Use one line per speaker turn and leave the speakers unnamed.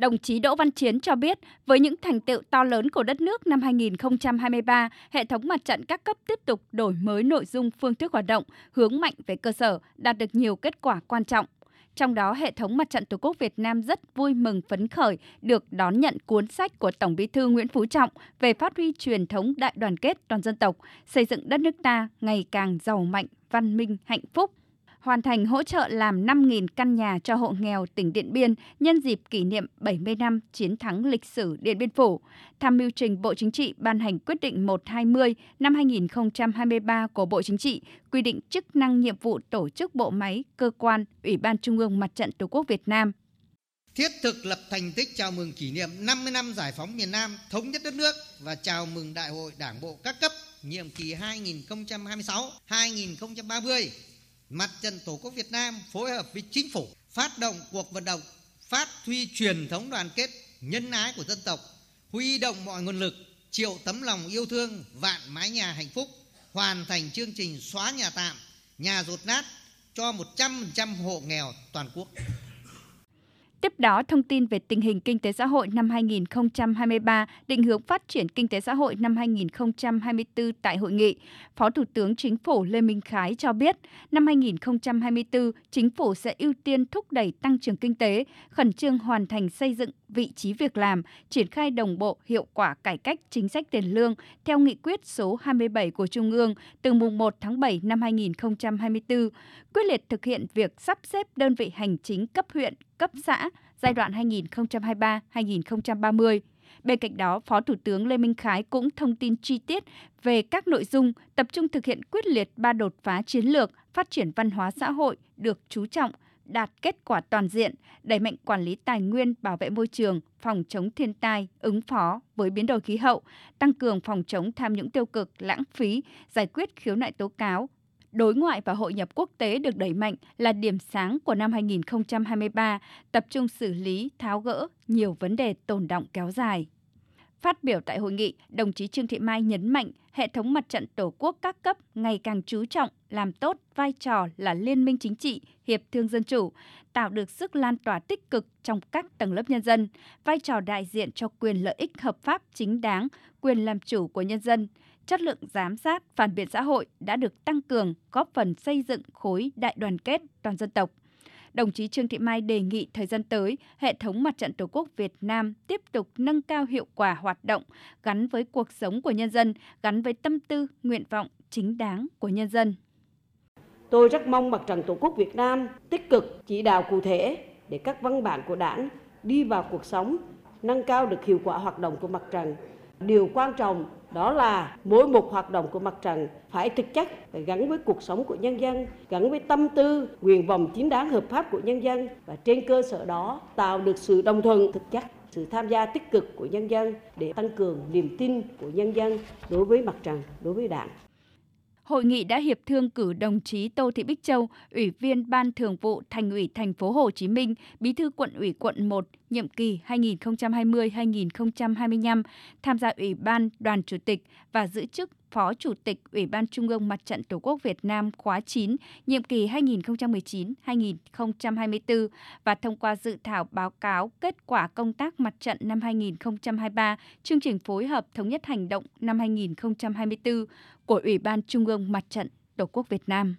Đồng chí Đỗ Văn Chiến cho biết, với những thành tựu to lớn của đất nước năm 2023, hệ thống mặt trận các cấp tiếp tục đổi mới nội dung phương thức hoạt động, hướng mạnh về cơ sở, đạt được nhiều kết quả quan trọng. Trong đó, hệ thống mặt trận Tổ quốc Việt Nam rất vui mừng phấn khởi được đón nhận cuốn sách của Tổng Bí thư Nguyễn Phú Trọng về phát huy truyền thống đại đoàn kết toàn dân tộc, xây dựng đất nước ta ngày càng giàu mạnh, văn minh, hạnh phúc, hoàn thành hỗ trợ làm 5.000 căn nhà cho hộ nghèo tỉnh Điện Biên nhân dịp kỷ niệm 70 năm chiến thắng lịch sử Điện Biên Phủ, tham mưu trình Bộ Chính trị ban hành quyết định 120 năm 2023 của Bộ Chính trị quy định chức năng nhiệm vụ tổ chức bộ máy, cơ quan, Ủy ban Trung ương Mặt trận Tổ quốc Việt Nam.
Thiết thực lập thành tích chào mừng kỷ niệm 50 năm giải phóng miền Nam, thống nhất đất nước và chào mừng Đại hội Đảng bộ các cấp nhiệm kỳ 2026-2030 Mặt trận Tổ quốc Việt Nam phối hợp với chính phủ phát động cuộc vận động phát huy truyền thống đoàn kết nhân ái của dân tộc, huy động mọi nguồn lực, triệu tấm lòng yêu thương, vạn mái nhà hạnh phúc, hoàn thành chương trình xóa nhà tạm, nhà rột nát cho 100% hộ nghèo toàn quốc.
Đó, thông tin về tình hình kinh tế xã hội năm 2023, định hướng phát triển kinh tế xã hội năm 2024 tại hội nghị, Phó Thủ tướng Chính phủ Lê Minh Khái cho biết, năm 2024, Chính phủ sẽ ưu tiên thúc đẩy tăng trưởng kinh tế, khẩn trương hoàn thành xây dựng vị trí việc làm, triển khai đồng bộ hiệu quả cải cách chính sách tiền lương theo nghị quyết số 27 của Trung ương từ mùng 1 tháng 7 năm 2024, quyết liệt thực hiện việc sắp xếp đơn vị hành chính cấp huyện, cấp xã giai đoạn 2023-2030. Bên cạnh đó, Phó Thủ tướng Lê Minh Khái cũng thông tin chi tiết về các nội dung tập trung thực hiện quyết liệt ba đột phá chiến lược phát triển văn hóa xã hội được chú trọng, đạt kết quả toàn diện, đẩy mạnh quản lý tài nguyên, bảo vệ môi trường, phòng chống thiên tai, ứng phó với biến đổi khí hậu, tăng cường phòng chống tham nhũng tiêu cực, lãng phí, giải quyết khiếu nại tố cáo, đối ngoại và hội nhập quốc tế được đẩy mạnh là điểm sáng của năm 2023, tập trung xử lý, tháo gỡ nhiều vấn đề tồn động kéo dài. Phát biểu tại hội nghị, đồng chí Trương Thị Mai nhấn mạnh hệ thống mặt trận Tổ quốc các cấp ngày càng chú trọng làm tốt vai trò là liên minh chính trị, hiệp thương dân chủ, tạo được sức lan tỏa tích cực trong các tầng lớp nhân dân, vai trò đại diện cho quyền lợi ích hợp pháp chính đáng, quyền làm chủ của nhân dân, chất lượng giám sát, phản biện xã hội đã được tăng cường, góp phần xây dựng khối đại đoàn kết toàn dân tộc. Đồng chí Trương Thị Mai đề nghị thời gian tới, hệ thống mặt trận Tổ quốc Việt Nam tiếp tục nâng cao hiệu quả hoạt động gắn với cuộc sống của nhân dân, gắn với tâm tư, nguyện vọng chính đáng của nhân dân.
Tôi rất mong mặt trận Tổ quốc Việt Nam tích cực chỉ đạo cụ thể để các văn bản của đảng đi vào cuộc sống, nâng cao được hiệu quả hoạt động của mặt trận. Điều quan trọng đó là mỗi một hoạt động của mặt trận phải thực chất, phải gắn với cuộc sống của nhân dân, gắn với tâm tư, nguyện vọng chính đáng hợp pháp của nhân dân và trên cơ sở đó tạo được sự đồng thuận thực chất, sự tham gia tích cực của nhân dân để tăng cường niềm tin của nhân dân đối với mặt trận, đối với đảng.
Hội nghị đã hiệp thương cử đồng chí Tô Thị Bích Châu, Ủy viên Ban Thường vụ Thành ủy Thành phố Hồ Chí Minh, Bí thư Quận ủy Quận 1, nhiệm kỳ 2020-2025, tham gia Ủy ban Đoàn Chủ tịch và giữ chức Phó Chủ tịch Ủy ban Trung ương Mặt trận Tổ quốc Việt Nam khóa 9, nhiệm kỳ 2019-2024 và thông qua dự thảo báo cáo kết quả công tác mặt trận năm 2023, chương trình phối hợp thống nhất hành động năm 2024 của Ủy ban Trung ương Mặt trận Tổ quốc Việt Nam.